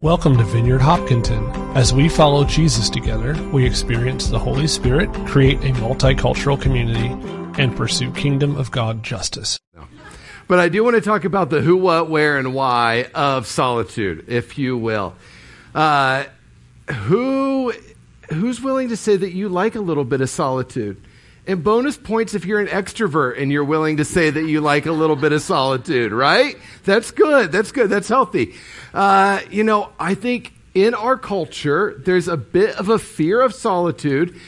Welcome to Vineyard Hopkinton. As we follow Jesus together, we experience the Holy Spirit, create a multicultural community, and pursue kingdom of God justice. But I do want to talk about the who, what, where, and why of solitude, if you will. Uh, who, who's willing to say that you like a little bit of solitude? And bonus points if you're an extrovert and you're willing to say that you like a little bit of solitude, right? That's good. That's good. That's healthy. Uh, you know, I think in our culture, there's a bit of a fear of solitude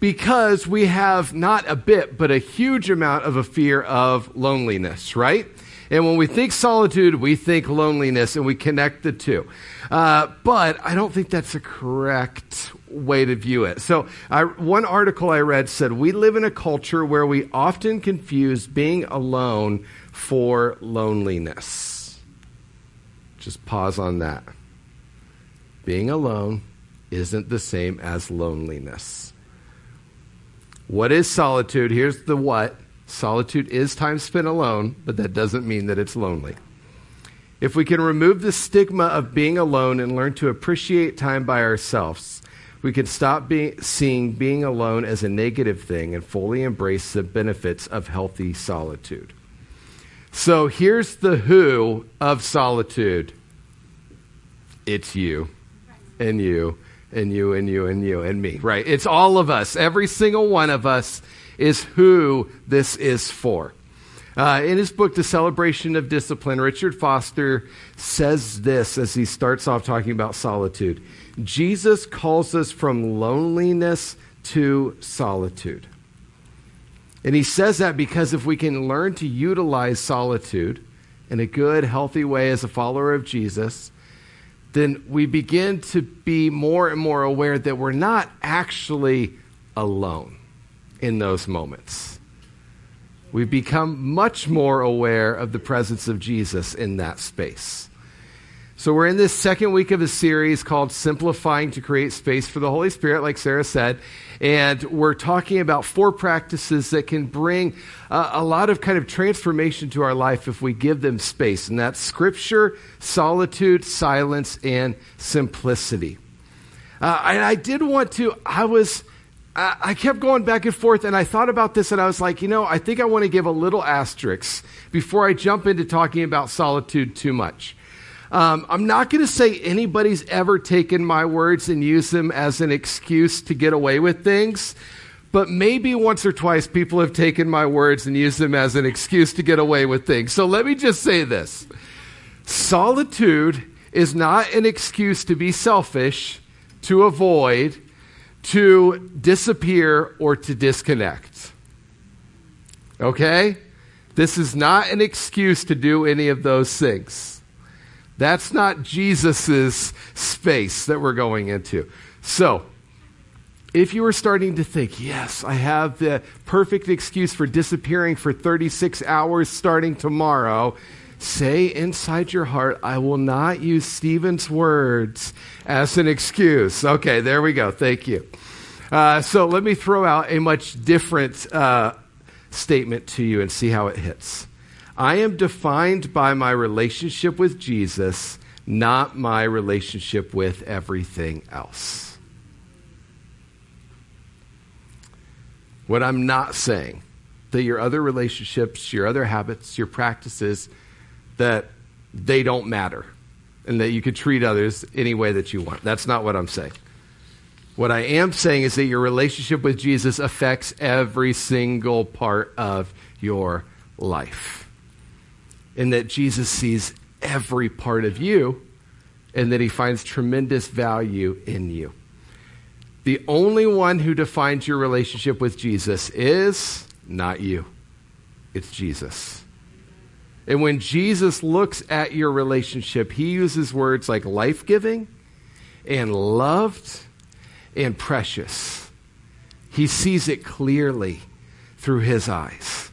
because we have not a bit, but a huge amount of a fear of loneliness, right? And when we think solitude, we think loneliness and we connect the two. Uh, but I don't think that's a correct way to view it. So, I, one article I read said we live in a culture where we often confuse being alone for loneliness. Just pause on that. Being alone isn't the same as loneliness. What is solitude? Here's the what. Solitude is time spent alone, but that doesn't mean that it's lonely. If we can remove the stigma of being alone and learn to appreciate time by ourselves, we could stop being, seeing being alone as a negative thing and fully embrace the benefits of healthy solitude. So here's the who of solitude it's you, and you, and you, and you, and you, and me, right? It's all of us. Every single one of us is who this is for. Uh, in his book, The Celebration of Discipline, Richard Foster says this as he starts off talking about solitude. Jesus calls us from loneliness to solitude. And he says that because if we can learn to utilize solitude in a good, healthy way as a follower of Jesus, then we begin to be more and more aware that we're not actually alone in those moments. We become much more aware of the presence of Jesus in that space. So, we're in this second week of a series called Simplifying to Create Space for the Holy Spirit, like Sarah said. And we're talking about four practices that can bring uh, a lot of kind of transformation to our life if we give them space. And that's scripture, solitude, silence, and simplicity. Uh, and I did want to, I was. I kept going back and forth, and I thought about this, and I was like, you know, I think I want to give a little asterisk before I jump into talking about solitude too much. Um, I'm not going to say anybody's ever taken my words and used them as an excuse to get away with things, but maybe once or twice people have taken my words and used them as an excuse to get away with things. So let me just say this solitude is not an excuse to be selfish, to avoid, to disappear, or to disconnect. Okay? This is not an excuse to do any of those things. That's not Jesus' space that we're going into. So, if you were starting to think, yes, I have the perfect excuse for disappearing for 36 hours starting tomorrow, say inside your heart, I will not use Stephen's words as an excuse. Okay, there we go. Thank you. Uh, so let me throw out a much different uh, statement to you and see how it hits. I am defined by my relationship with Jesus, not my relationship with everything else. What I'm not saying, that your other relationships, your other habits, your practices, that they don't matter and that you could treat others any way that you want. That's not what I'm saying. What I am saying is that your relationship with Jesus affects every single part of your life in that Jesus sees every part of you and that he finds tremendous value in you. The only one who defines your relationship with Jesus is not you, it's Jesus. And when Jesus looks at your relationship, he uses words like life giving and loved and precious. He sees it clearly through his eyes.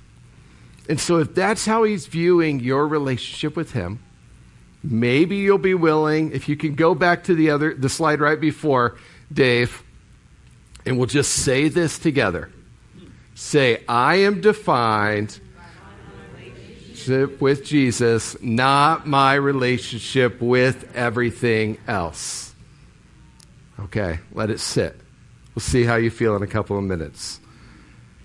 And so, if that's how he's viewing your relationship with him, maybe you'll be willing, if you can go back to the other the slide right before, Dave, and we'll just say this together. Say, I am defined relationship with Jesus, not my relationship with everything else. Okay, let it sit. We'll see how you feel in a couple of minutes.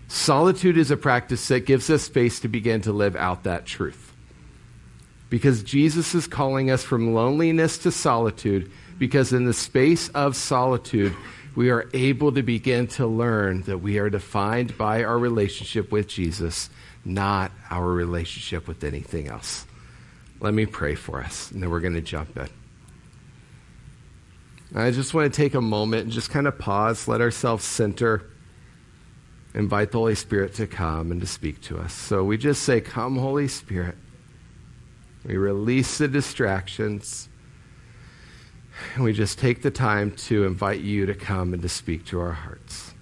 Solitude is a practice that gives us space to begin to live out that truth. Because Jesus is calling us from loneliness to solitude, because in the space of solitude, we are able to begin to learn that we are defined by our relationship with Jesus, not our relationship with anything else. Let me pray for us, and then we're going to jump in. I just want to take a moment and just kind of pause, let ourselves center, invite the Holy Spirit to come and to speak to us. So we just say, Come, Holy Spirit. We release the distractions. And we just take the time to invite you to come and to speak to our hearts.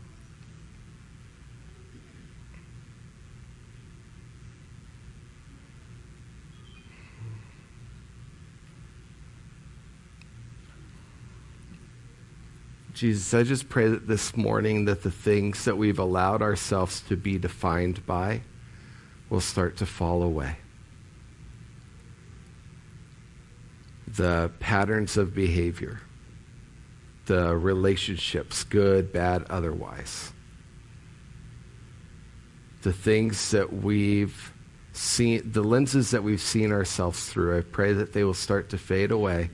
Jesus, I just pray that this morning that the things that we've allowed ourselves to be defined by will start to fall away. The patterns of behavior, the relationships, good, bad, otherwise. The things that we've seen, the lenses that we've seen ourselves through, I pray that they will start to fade away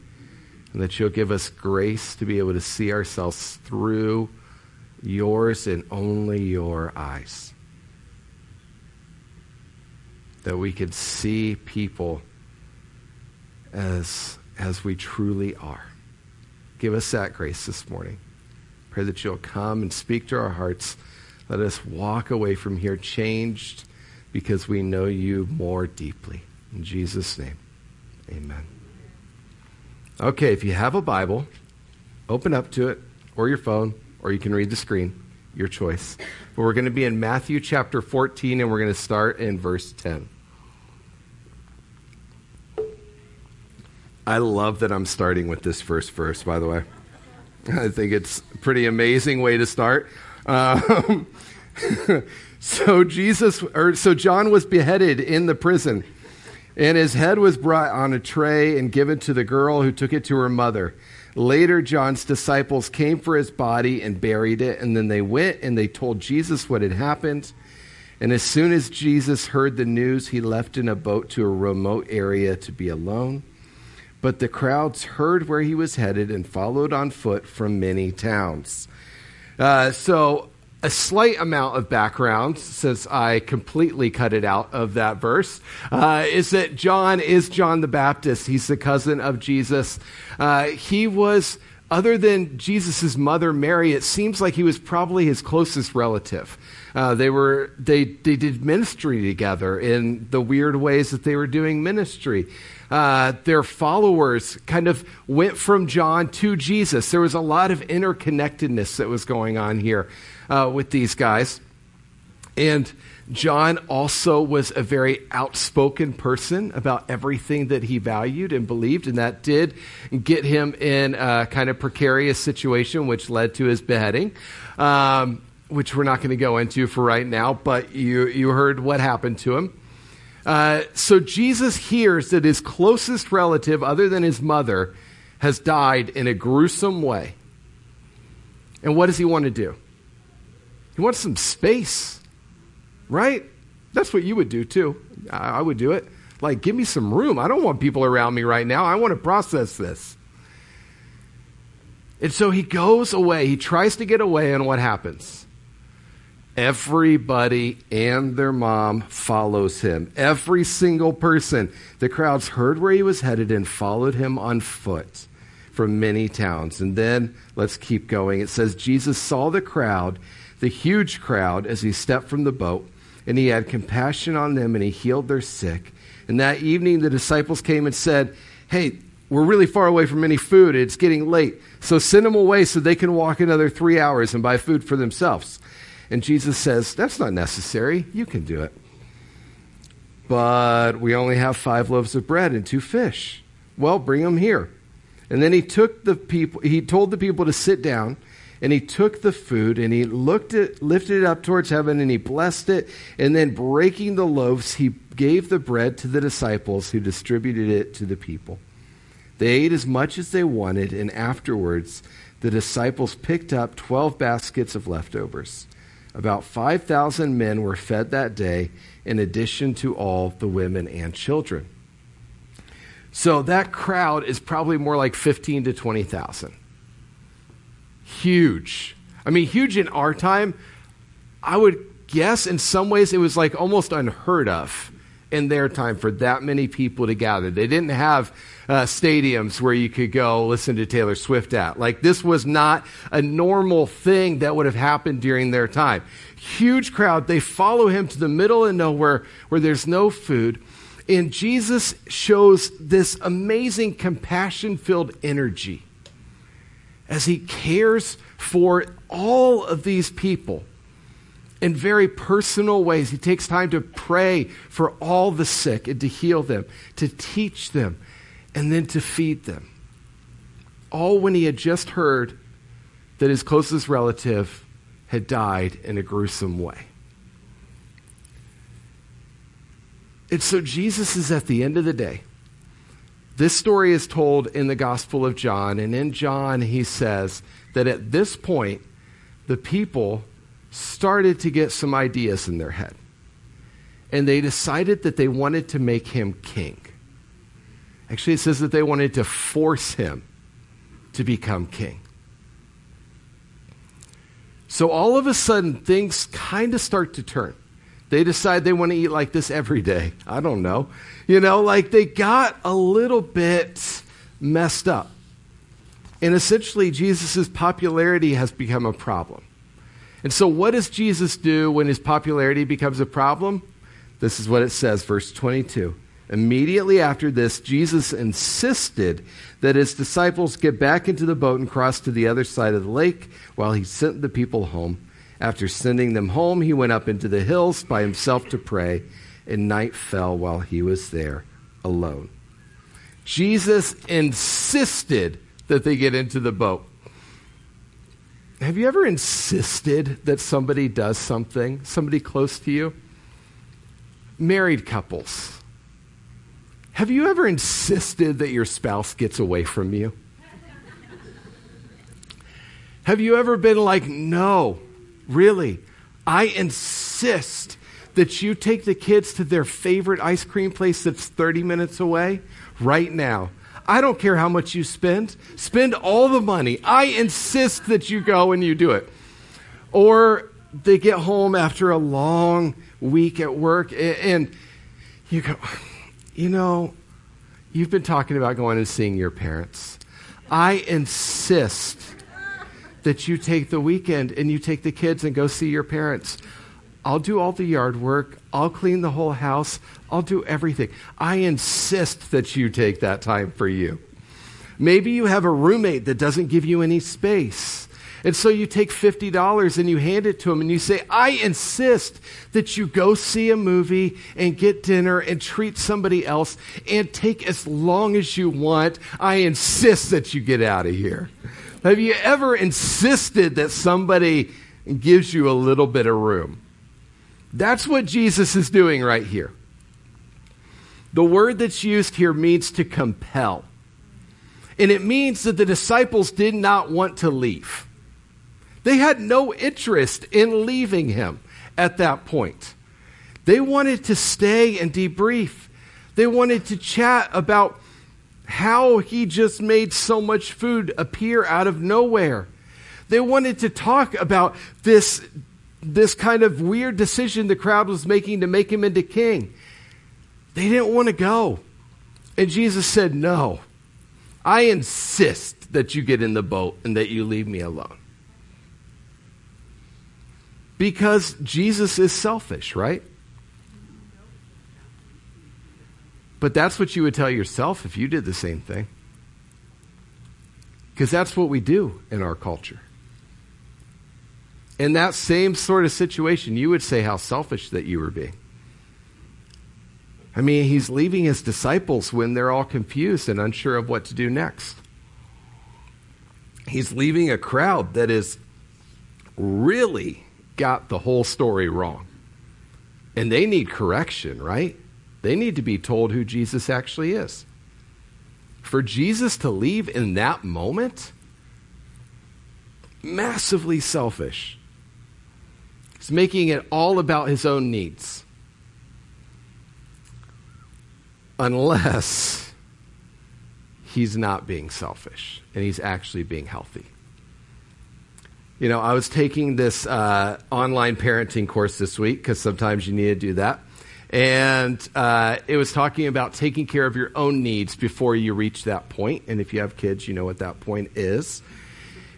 and that you'll give us grace to be able to see ourselves through yours and only your eyes. That we could see people as, as we truly are. Give us that grace this morning. Pray that you'll come and speak to our hearts. Let us walk away from here changed because we know you more deeply. In Jesus' name, amen. Okay, if you have a Bible, open up to it, or your phone, or you can read the screen, your choice. But we're going to be in Matthew chapter 14, and we're going to start in verse 10. I love that I'm starting with this first verse, by the way. I think it's a pretty amazing way to start. Um, so Jesus, or so John was beheaded in the prison. And his head was brought on a tray and given to the girl who took it to her mother. Later, John's disciples came for his body and buried it, and then they went and they told Jesus what had happened. And as soon as Jesus heard the news, he left in a boat to a remote area to be alone. But the crowds heard where he was headed and followed on foot from many towns. Uh, so a slight amount of background, since I completely cut it out of that verse, uh, is that John is John the Baptist. He's the cousin of Jesus. Uh, he was, other than Jesus' mother Mary, it seems like he was probably his closest relative. Uh, they were they they did ministry together in the weird ways that they were doing ministry. Uh, their followers kind of went from John to Jesus. There was a lot of interconnectedness that was going on here uh, with these guys. And John also was a very outspoken person about everything that he valued and believed, and that did get him in a kind of precarious situation, which led to his beheading, um, which we're not going to go into for right now, but you, you heard what happened to him. Uh, so Jesus hears that his closest relative, other than his mother, has died in a gruesome way. And what does he want to do? He wants some space, right? That's what you would do too. I, would do it. Like, give me some room. I don't want people around me right now. I want to process this. And so he goes away. He tries to get away, and what happens? Everybody and their mom follows him. Every single person. The crowds heard where he was headed and followed him on foot from many towns. And then let's keep going. It says Jesus saw the crowd the huge crowd as he stepped from the boat, and he had compassion on them and he healed their sick. And that evening, the disciples came and said, Hey, we're really far away from any food. It's getting late. So send them away so they can walk another three hours and buy food for themselves. And Jesus says, That's not necessary. You can do it. But we only have five loaves of bread and two fish. Well, bring them here. And then he took the people, he told the people to sit down And he took the food and he looked at, lifted it up towards heaven and he blessed it. And then breaking the loaves, he gave the bread to the disciples who distributed it to the people. They ate as much as they wanted, and afterwards the disciples picked up 12 baskets of leftovers. About 5,000 men were fed that day, in addition to all the women and children. So that crowd is probably more like 15 to 20,000. Huge. I mean, huge in our time. I would guess in some ways it was like almost unheard of in their time for that many people to gather. They didn't have uh, stadiums where you could go listen to Taylor Swift at. Like, this was not a normal thing that would have happened during their time. Huge crowd. They follow him to the middle of nowhere where there's no food. And Jesus shows this amazing compassion filled energy as he cares for all of these people in very personal ways. He takes time to pray for all the sick and to heal them, to teach them, and then to feed them. All when he had just heard that his closest relative had died in a gruesome way. And so Jesus is at the end of the day. This story is told in the Gospel of John, and in John he says that at this point, the people started to get some ideas in their head. And they decided that they wanted to make him king. Actually, it says that they wanted to force him to become king. So all of a sudden, things kind of start to turn. They decide they want to eat like this every day. I don't know. You know, like they got a little bit messed up. And essentially, Jesus' popularity has become a problem. And so, what does Jesus do when his popularity becomes a problem? This is what it says, verse 22. Immediately after this, Jesus insisted that his disciples get back into the boat and cross to the other side of the lake while he sent the people home. After sending them home, he went up into the hills by himself to pray, and night fell while he was there alone. Jesus insisted that they get into the boat. Have you ever insisted that somebody does something, somebody close to you? Married couples. Have you ever insisted that your spouse gets away from you? Have you ever been like, no, Really, I insist that you take the kids to their favorite ice cream place that's 30 minutes away right now. I don't care how much you spend. Spend all the money. I insist that you go and you do it. Or they get home after a long week at work and you go, you know, you've been talking about going and seeing your parents. I insist that you take the weekend and you take the kids and go see your parents. I'll do all the yard work. I'll clean the whole house. I'll do everything. I insist that you take that time for you. Maybe you have a roommate that doesn't give you any space. And so you take $50 and you hand it to him and you say, I insist that you go see a movie and get dinner and treat somebody else and take as long as you want. I insist that you get out of here. Have you ever insisted that somebody gives you a little bit of room? That's what Jesus is doing right here. The word that's used here means to compel. And it means that the disciples did not want to leave. They had no interest in leaving him at that point. They wanted to stay and debrief. They wanted to chat about how he just made so much food appear out of nowhere. They wanted to talk about this, this kind of weird decision the crowd was making to make him into king. They didn't want to go. And Jesus said, No, I insist that you get in the boat and that you leave me alone. Because Jesus is selfish, right? But that's what you would tell yourself if you did the same thing. Because that's what we do in our culture. In that same sort of situation, you would say how selfish that you were being. I mean, he's leaving his disciples when they're all confused and unsure of what to do next. He's leaving a crowd that has really got the whole story wrong. And they need correction, right? They need to be told who Jesus actually is. For Jesus to leave in that moment, massively selfish. He's making it all about his own needs. Unless he's not being selfish and he's actually being healthy. You know, I was taking this uh, online parenting course this week because sometimes you need to do that. And uh, it was talking about taking care of your own needs before you reach that point. And if you have kids, you know what that point is.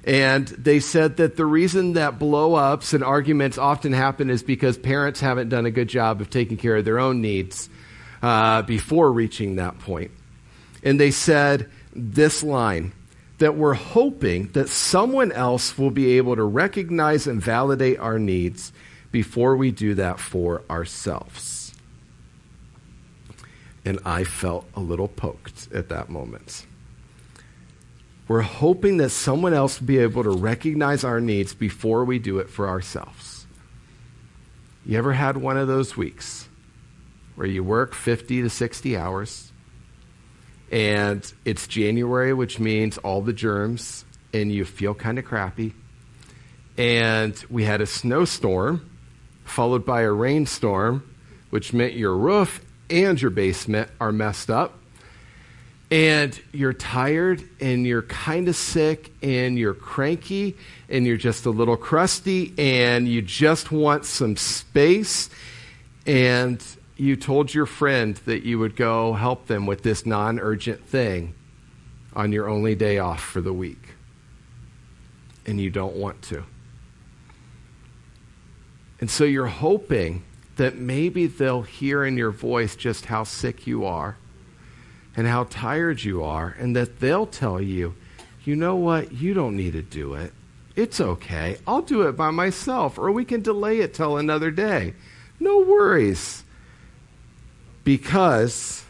And they said that the reason that blow ups and arguments often happen is because parents haven't done a good job of taking care of their own needs uh, before reaching that point. And they said this line that we're hoping that someone else will be able to recognize and validate our needs before we do that for ourselves. And I felt a little poked at that moment. We're hoping that someone else will be able to recognize our needs before we do it for ourselves. You ever had one of those weeks where you work 50 to 60 hours? and it's January, which means all the germs, and you feel kind of crappy. And we had a snowstorm followed by a rainstorm, which meant your roof and your basement are messed up. And you're tired and you're kind of sick and you're cranky and you're just a little crusty and you just want some space. And you told your friend that you would go help them with this non urgent thing on your only day off for the week, and you don't want to. And so you're hoping that maybe they'll hear in your voice just how sick you are and how tired you are, and that they'll tell you, you know what, you don't need to do it. It's okay. I'll do it by myself, or we can delay it till another day. No worries because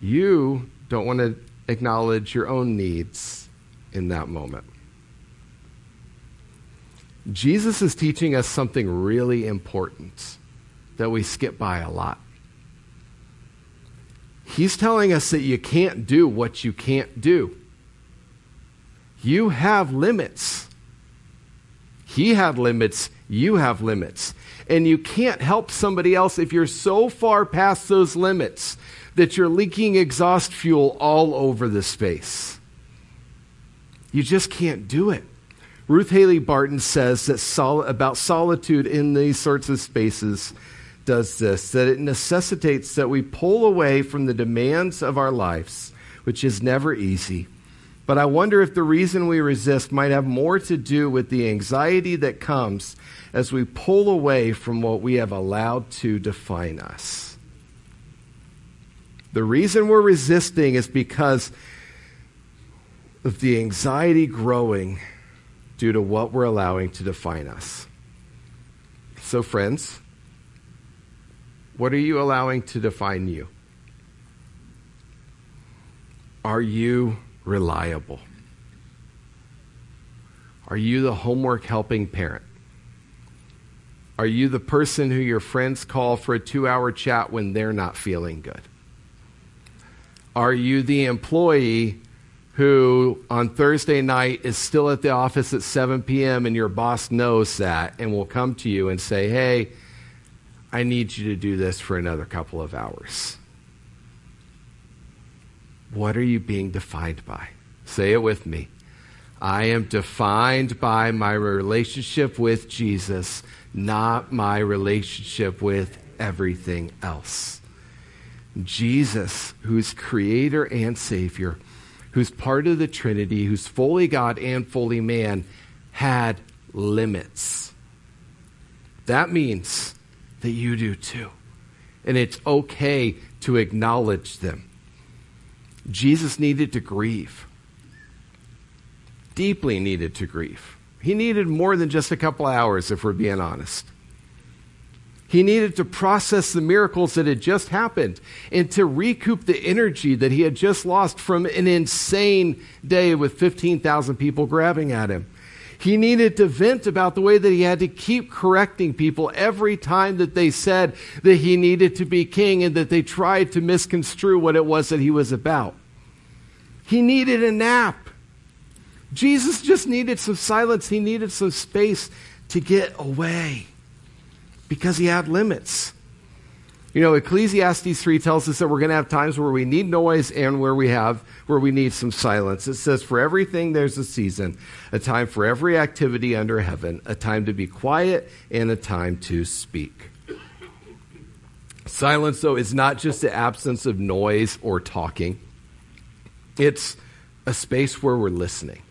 you don't want to acknowledge your own needs in that moment. Jesus is teaching us something really important that we skip by a lot. He's telling us that you can't do what you can't do. You have limits. He had limits. You have limits and you can't help somebody else if you're so far past those limits that you're leaking exhaust fuel all over the space. You just can't do it. Ruth Haley Barton says that sol- about solitude in these sorts of spaces does this that it necessitates that we pull away from the demands of our lives, which is never easy. But I wonder if the reason we resist might have more to do with the anxiety that comes as we pull away from what we have allowed to define us. The reason we're resisting is because of the anxiety growing due to what we're allowing to define us. So, friends, what are you allowing to define you? Are you reliable? Are you the homework helping parent? Are you the person who your friends call for a two hour chat when they're not feeling good? Are you the employee who on Thursday night is still at the office at 7 p.m. and your boss knows that and will come to you and say, hey, I need you to do this for another couple of hours? What are you being defined by? Say it with me. I am defined by my relationship with Jesus not my relationship with everything else. Jesus, who's creator and savior, who's part of the Trinity, who's fully God and fully man, had limits. That means that you do too. And it's okay to acknowledge them. Jesus needed to grieve, deeply needed to grieve. He needed more than just a couple hours, if we're being honest. He needed to process the miracles that had just happened and to recoup the energy that he had just lost from an insane day with 15,000 people grabbing at him. He needed to vent about the way that he had to keep correcting people every time that they said that he needed to be king and that they tried to misconstrue what it was that he was about. He needed a nap. Jesus just needed some silence. He needed some space to get away because he had limits. You know, Ecclesiastes 3 tells us that we're going to have times where we need noise and where we have where we need some silence. It says for everything there's a season, a time for every activity under heaven, a time to be quiet and a time to speak. Silence though is not just the absence of noise or talking. It's a space where we're listening.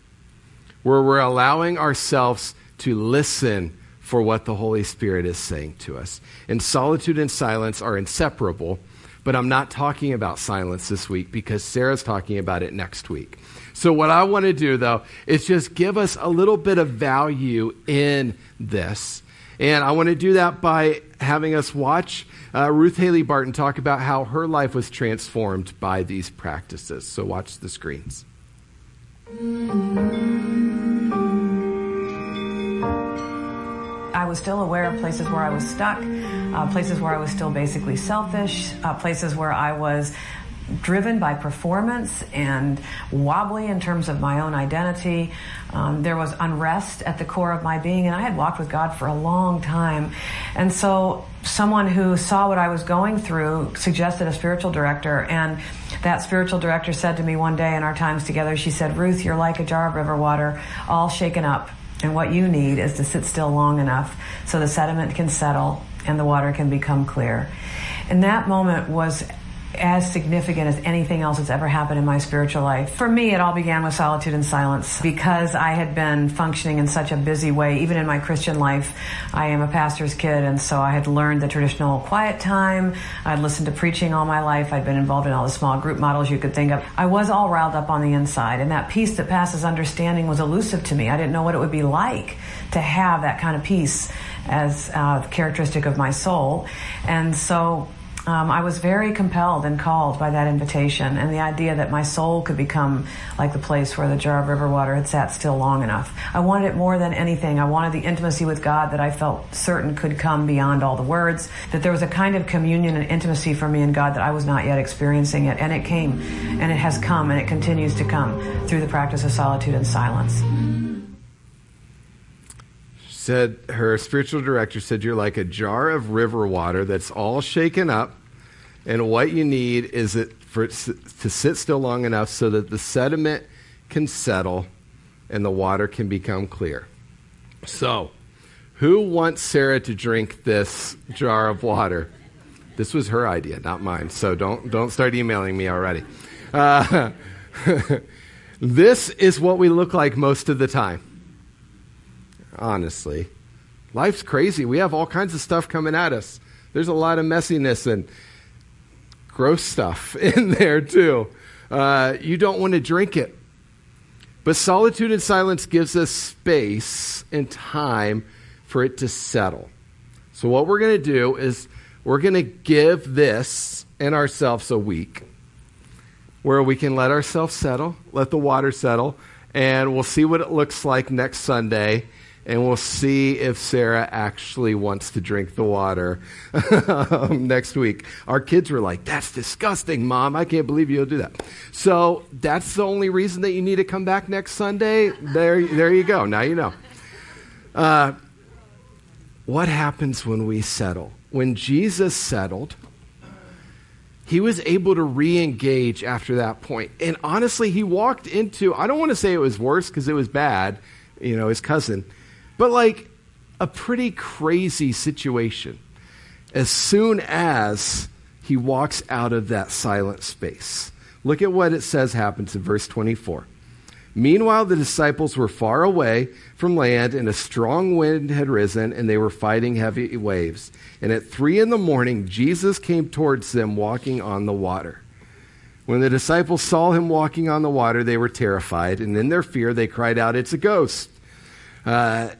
Where we're allowing ourselves to listen for what the Holy Spirit is saying to us. And solitude and silence are inseparable, but I'm not talking about silence this week because Sarah's talking about it next week. So, what I want to do, though, is just give us a little bit of value in this. And I want to do that by having us watch uh, Ruth Haley Barton talk about how her life was transformed by these practices. So, watch the screens. I was still aware of places where I was stuck, uh, places where I was still basically selfish, uh, places where I was driven by performance and wobbly in terms of my own identity. Um, there was unrest at the core of my being, and I had walked with God for a long time. And so, someone who saw what I was going through suggested a spiritual director, and that spiritual director said to me one day in our times together, she said, Ruth, you're like a jar of river water, all shaken up. And what you need is to sit still long enough so the sediment can settle and the water can become clear. And that moment was as significant as anything else that's ever happened in my spiritual life. For me, it all began with solitude and silence because I had been functioning in such a busy way, even in my Christian life. I am a pastor's kid, and so I had learned the traditional quiet time. I'd listened to preaching all my life. I'd been involved in all the small group models you could think of. I was all riled up on the inside, and that peace that passes understanding was elusive to me. I didn't know what it would be like to have that kind of peace as uh, a characteristic of my soul. And so um, I was very compelled and called by that invitation and the idea that my soul could become like the place where the jar of river water had sat still long enough. I wanted it more than anything. I wanted the intimacy with God that I felt certain could come beyond all the words, that there was a kind of communion and intimacy for me and God that I was not yet experiencing it. And it came, and it has come, and it continues to come through the practice of solitude and silence said her spiritual director said you're like a jar of river water that's all shaken up and what you need is it for it to sit still long enough so that the sediment can settle and the water can become clear so who wants sarah to drink this jar of water this was her idea not mine so don't don't start emailing me already uh, this is what we look like most of the time honestly. Life's crazy. We have all kinds of stuff coming at us. There's a lot of messiness and gross stuff in there, too. Uh, you don't want to drink it. But solitude and silence gives us space and time for it to settle. So, what we're going to do is we're going to give this and ourselves a week where we can let ourselves settle, let the water settle, and we'll see what it looks like next Sunday and we'll see if Sarah actually wants to drink the water next week. Our kids were like, That's disgusting, Mom. I can't believe you'll do that. So that's the only reason that you need to come back next Sunday. There, there you go. Now you know. Uh, what happens when we settle? When Jesus settled, he was able to re engage after that point. And honestly, he walked into, I don't want to say it was worse because it was bad, you know, his cousin but like a pretty crazy situation as soon as he walks out of that silent space. Look at what it says happens in verse 24. Meanwhile, the disciples were far away from land, and a strong wind had risen, and they were fighting heavy waves. And at three in the morning, Jesus came towards them walking on the water. When the disciples saw him walking on the water, they were terrified, and in their fear, they cried out, It's a ghost! Uh,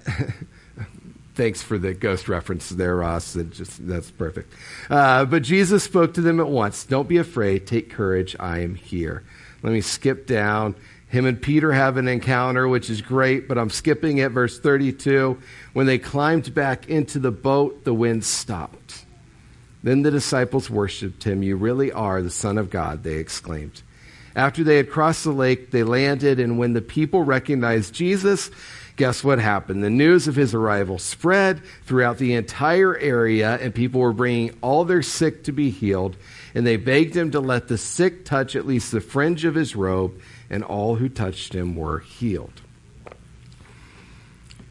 thanks for the ghost reference there, Ross. Just, that's perfect. Uh, but Jesus spoke to them at once. Don't be afraid. Take courage. I am here. Let me skip down Him and Peter have an encounter, which is great, but I'm skipping it. Verse 32 When they climbed back into the boat, the wind stopped. Then the disciples worshiped him. You really are the Son of God, they exclaimed. After they had crossed the lake, they landed, and when the people recognized Jesus, guess what happened? The news of his arrival spread throughout the entire area, and people were bringing all their sick to be healed. And they begged him to let the sick touch at least the fringe of his robe, and all who touched him were healed.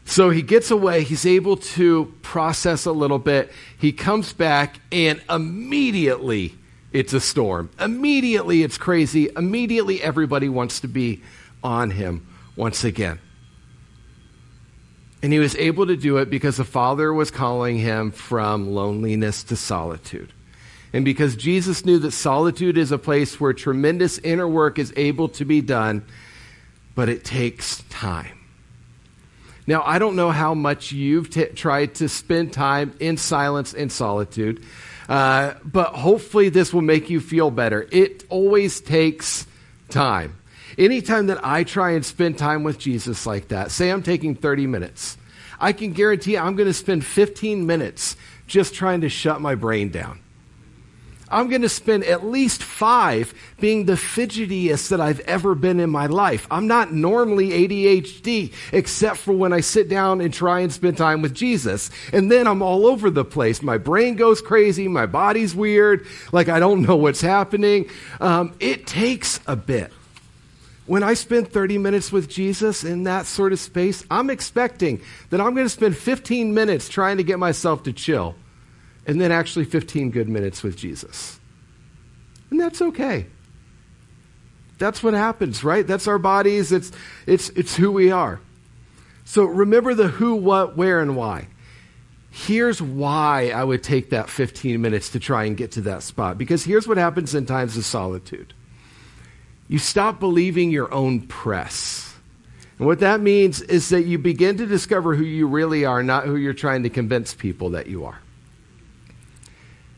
So he gets away. He's able to process a little bit. He comes back, and immediately it's a storm. Immediately it's crazy. Immediately everybody wants to be on him once again. And he was able to do it because the Father was calling him from loneliness to solitude. And because Jesus knew that solitude is a place where tremendous inner work is able to be done, but it takes time. Now, I don't know how much you've t- tried to spend time in silence and solitude. Uh, but hopefully, this will make you feel better. It always takes time. Anytime that I try and spend time with Jesus like that, say I'm taking 30 minutes, I can guarantee I'm going to spend 15 minutes just trying to shut my brain down. I'm going to spend at least five being the fidgetiest that I've ever been in my life. I'm not normally ADHD, except for when I sit down and try and spend time with Jesus. And then I'm all over the place. My brain goes crazy. My body's weird. Like I don't know what's happening. Um, it takes a bit. When I spend 30 minutes with Jesus in that sort of space, I'm expecting that I'm going to spend 15 minutes trying to get myself to chill and then actually 15 good minutes with Jesus. And that's okay. That's what happens, right? That's our bodies. It's, it's, it's who we are. So remember the who, what, where, and why. Here's why I would take that 15 minutes to try and get to that spot. Because here's what happens in times of solitude you stop believing your own press. And what that means is that you begin to discover who you really are, not who you're trying to convince people that you are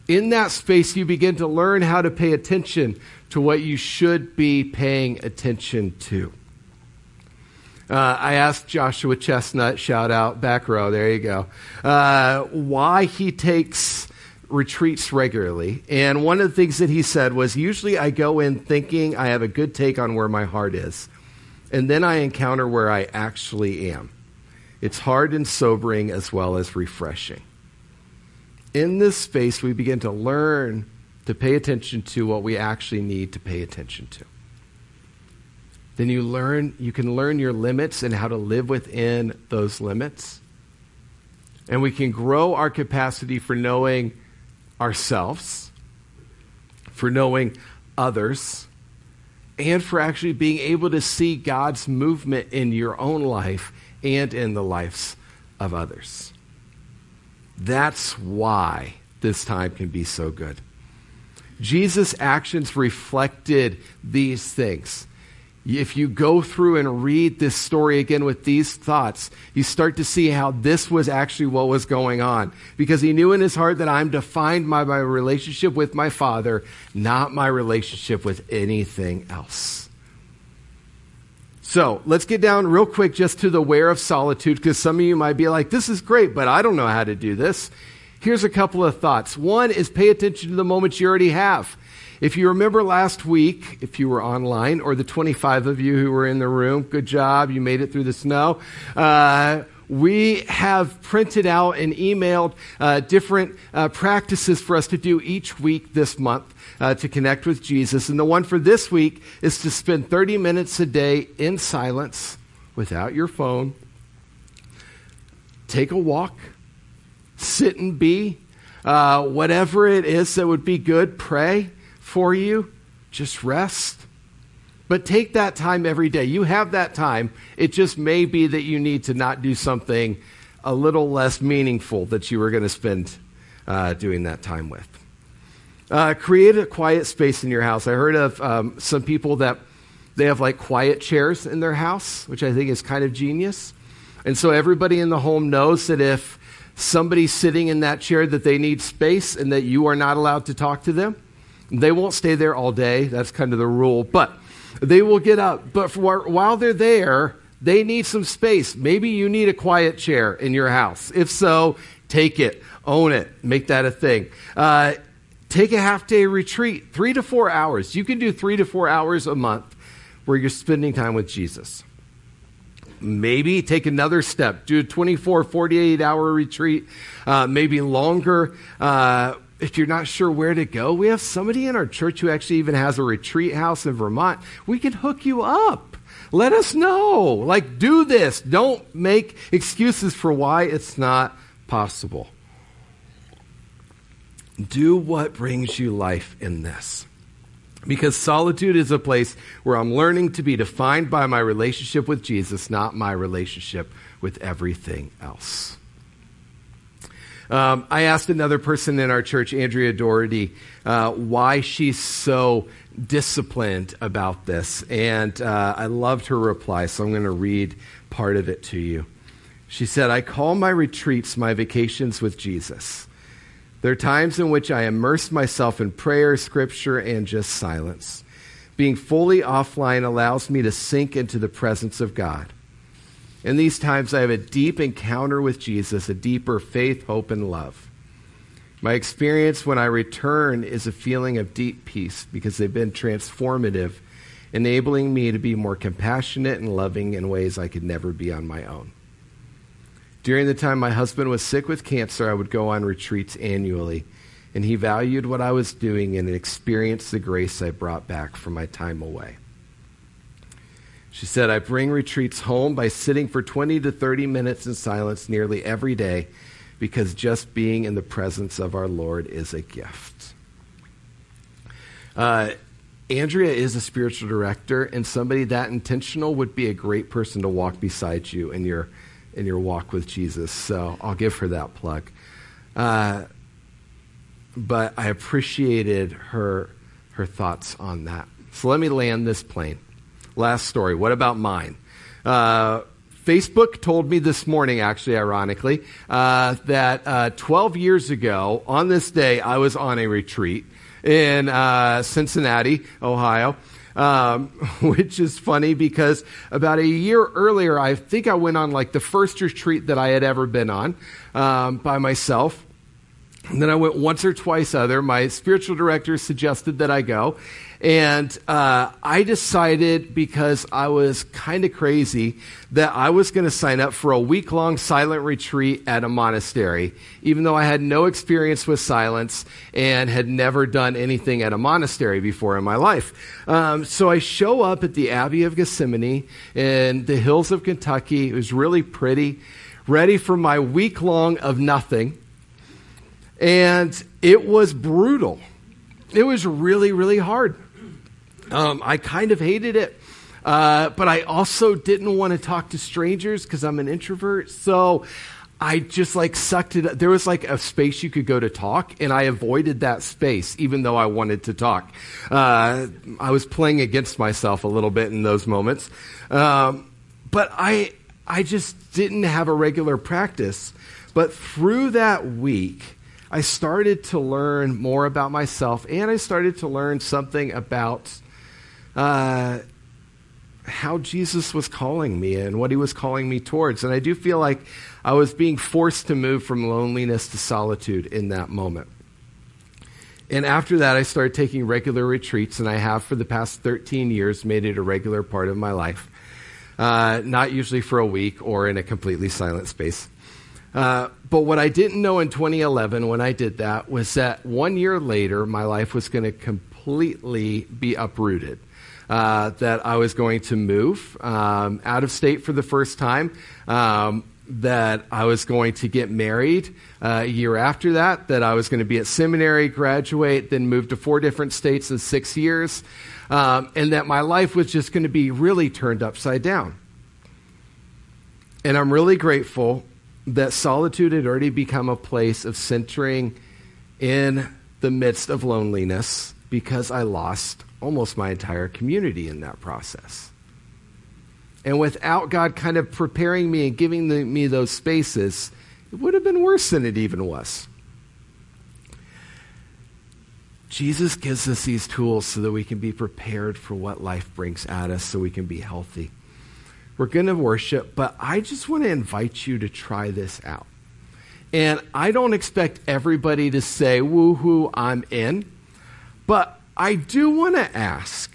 in that space, you begin to learn how to pay attention to what you should be paying attention to. Uh, I asked Joshua Chestnut, shout out, back row, there you go, uh, why he takes retreats regularly. And one of the things that he said was usually I go in thinking I have a good take on where my heart is, and then I encounter where I actually am. It's hard and sobering as well as refreshing in this space, we begin to learn to pay attention to what we actually need to pay attention to. Then you learn, you can learn your limits and how to live within those limits. And we can grow our capacity for knowing ourselves, for knowing others, and for actually being able to see God's movement in your own life and in the lives of others. That's why this time can be so good. Jesus' actions reflected these things. If you go through and read this story again with these thoughts, you start to see how this was actually what was going on. Because he knew in his heart that I'm defined by my relationship with my Father, not my relationship with anything else. So let's get down real quick just to the where of solitude, because some of you might be like, this is great, but I don't know how to do this. Here's a couple of thoughts. One is pay attention to the moments you already have. If you remember last week, if you were online, or the 25 of you who were in the room, good job, you made it through the snow. Uh, we have printed out and emailed uh, different uh, practices for us to do each week this month uh, to connect with Jesus. And the one for this week is to spend 30 minutes a day in silence without your phone. Take a walk, sit and be. Uh, whatever it is that would be good, pray for you. Just rest. But take that time every day. You have that time. It just may be that you need to not do something a little less meaningful that you were going to spend uh, doing that time with. Uh, create a quiet space in your house. I heard of um, some people that they have like quiet chairs in their house, which I think is kind of genius. And so everybody in the home knows that if somebody's sitting in that chair that they need space and that you are not allowed to talk to them, they won't stay there all day. That's kind of the rule. But They will get up. But for, while they're there, they need some space. Maybe you need a quiet chair in your house. If so, take it, own it, make that a thing. Uh, take a half day retreat, three to four hours. You can do three to four hours a month where you're spending time with Jesus. Maybe take another step, do a 24, 48 hour retreat, uh, maybe longer. Uh, if you're not sure where to go, we have somebody in our church who actually even has a retreat house in Vermont. We can hook you up. Let us know. Like, do this. Don't make excuses for why it's not possible. Do what brings you life in this. Because solitude is a place where I'm learning to be defined by my relationship with Jesus, not my relationship with everything else. Um, I asked another person in our church, Andrea Doherty, uh, why she's so disciplined about this. And uh, I loved her reply, so I'm going to read part of it to you. She said, I call my retreats my vacations with Jesus. There are times in which I immerse myself in prayer, scripture, and just silence. Being fully offline allows me to sink into the presence of God. In these times, I have a deep encounter with Jesus, a deeper faith, hope, and love. My experience when I return is a feeling of deep peace because they've been transformative, enabling me to be more compassionate and loving in ways I could never be on my own. During the time my husband was sick with cancer, I would go on retreats annually, and he valued what I was doing and experienced the grace I brought back from my time away. She said, I bring retreats home by sitting for 20 to 30 minutes in silence nearly every day because just being in the presence of our Lord is a gift. Uh, Andrea is a spiritual director, and somebody that intentional would be a great person to walk beside you in your, in your walk with Jesus. So I'll give her that plug. Uh, but I appreciated her, her thoughts on that. So let me land this plane. Last story. What about mine? Uh, Facebook told me this morning, actually, ironically, uh, that uh, 12 years ago, on this day, I was on a retreat in uh, Cincinnati, Ohio. Um, which is funny because about a year earlier, I think I went on like the first retreat that I had ever been on um, by myself. And then I went once or twice other. My spiritual director suggested that I go. And uh, I decided, because I was kind of crazy, that I was going to sign up for a week long silent retreat at a monastery, even though I had no experience with silence and had never done anything at a monastery before in my life. Um, so I show up at the Abbey of Gethsemani in the hills of Kentucky. It was really pretty, ready for my week long of nothing. And it was brutal. It was really, really hard. Um, I kind of hated it. Uh, but I also didn't want to talk to strangers because I'm an introvert. So I just like sucked it. There was like a space you could go to talk, and I avoided that space, even though I wanted to talk. Uh, I was playing against myself a little bit in those moments. Um, but I, I just didn't have a regular practice. But through that week, I started to learn more about myself, and I started to learn something about uh, how Jesus was calling me and what he was calling me towards. And I do feel like I was being forced to move from loneliness to solitude in that moment. And after that, I started taking regular retreats, and I have for the past 13 years made it a regular part of my life. Uh, not usually for a week or in a completely silent space. Uh, but what I didn't know in 2011 when I did that was that one year later, my life was going to completely be uprooted uh, that I was going to move um, out of state for the first time. Um, that I was going to get married uh, a year after that, that I was going to be at seminary, graduate, then move to four different states in six years, um, and that my life was just going to be really turned upside down. And I'm really grateful that solitude had already become a place of centering in the midst of loneliness because I lost almost my entire community in that process. And without God kind of preparing me and giving the, me those spaces, it would have been worse than it even was. Jesus gives us these tools so that we can be prepared for what life brings at us so we can be healthy. We're going to worship, but I just want to invite you to try this out. And I don't expect everybody to say, woohoo, I'm in. But I do want to ask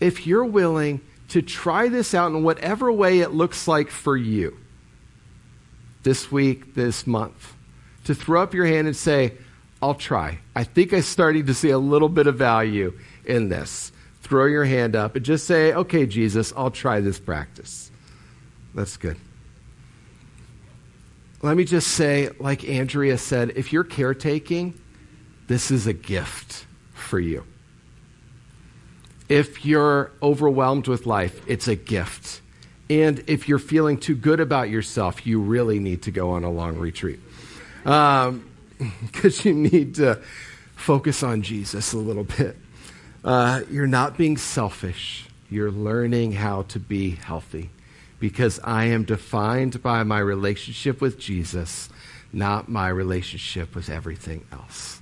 if you're willing to try this out in whatever way it looks like for you this week, this month, to throw up your hand and say, I'll try. I think I'm starting to see a little bit of value in this. Throw your hand up and just say, okay, Jesus, I'll try this practice. That's good. Let me just say, like Andrea said, if you're caretaking, this is a gift for you. If you're overwhelmed with life, it's a gift. And if you're feeling too good about yourself, you really need to go on a long retreat. Um, because you need to focus on Jesus a little bit. Uh, you're not being selfish. You're learning how to be healthy because I am defined by my relationship with Jesus, not my relationship with everything else.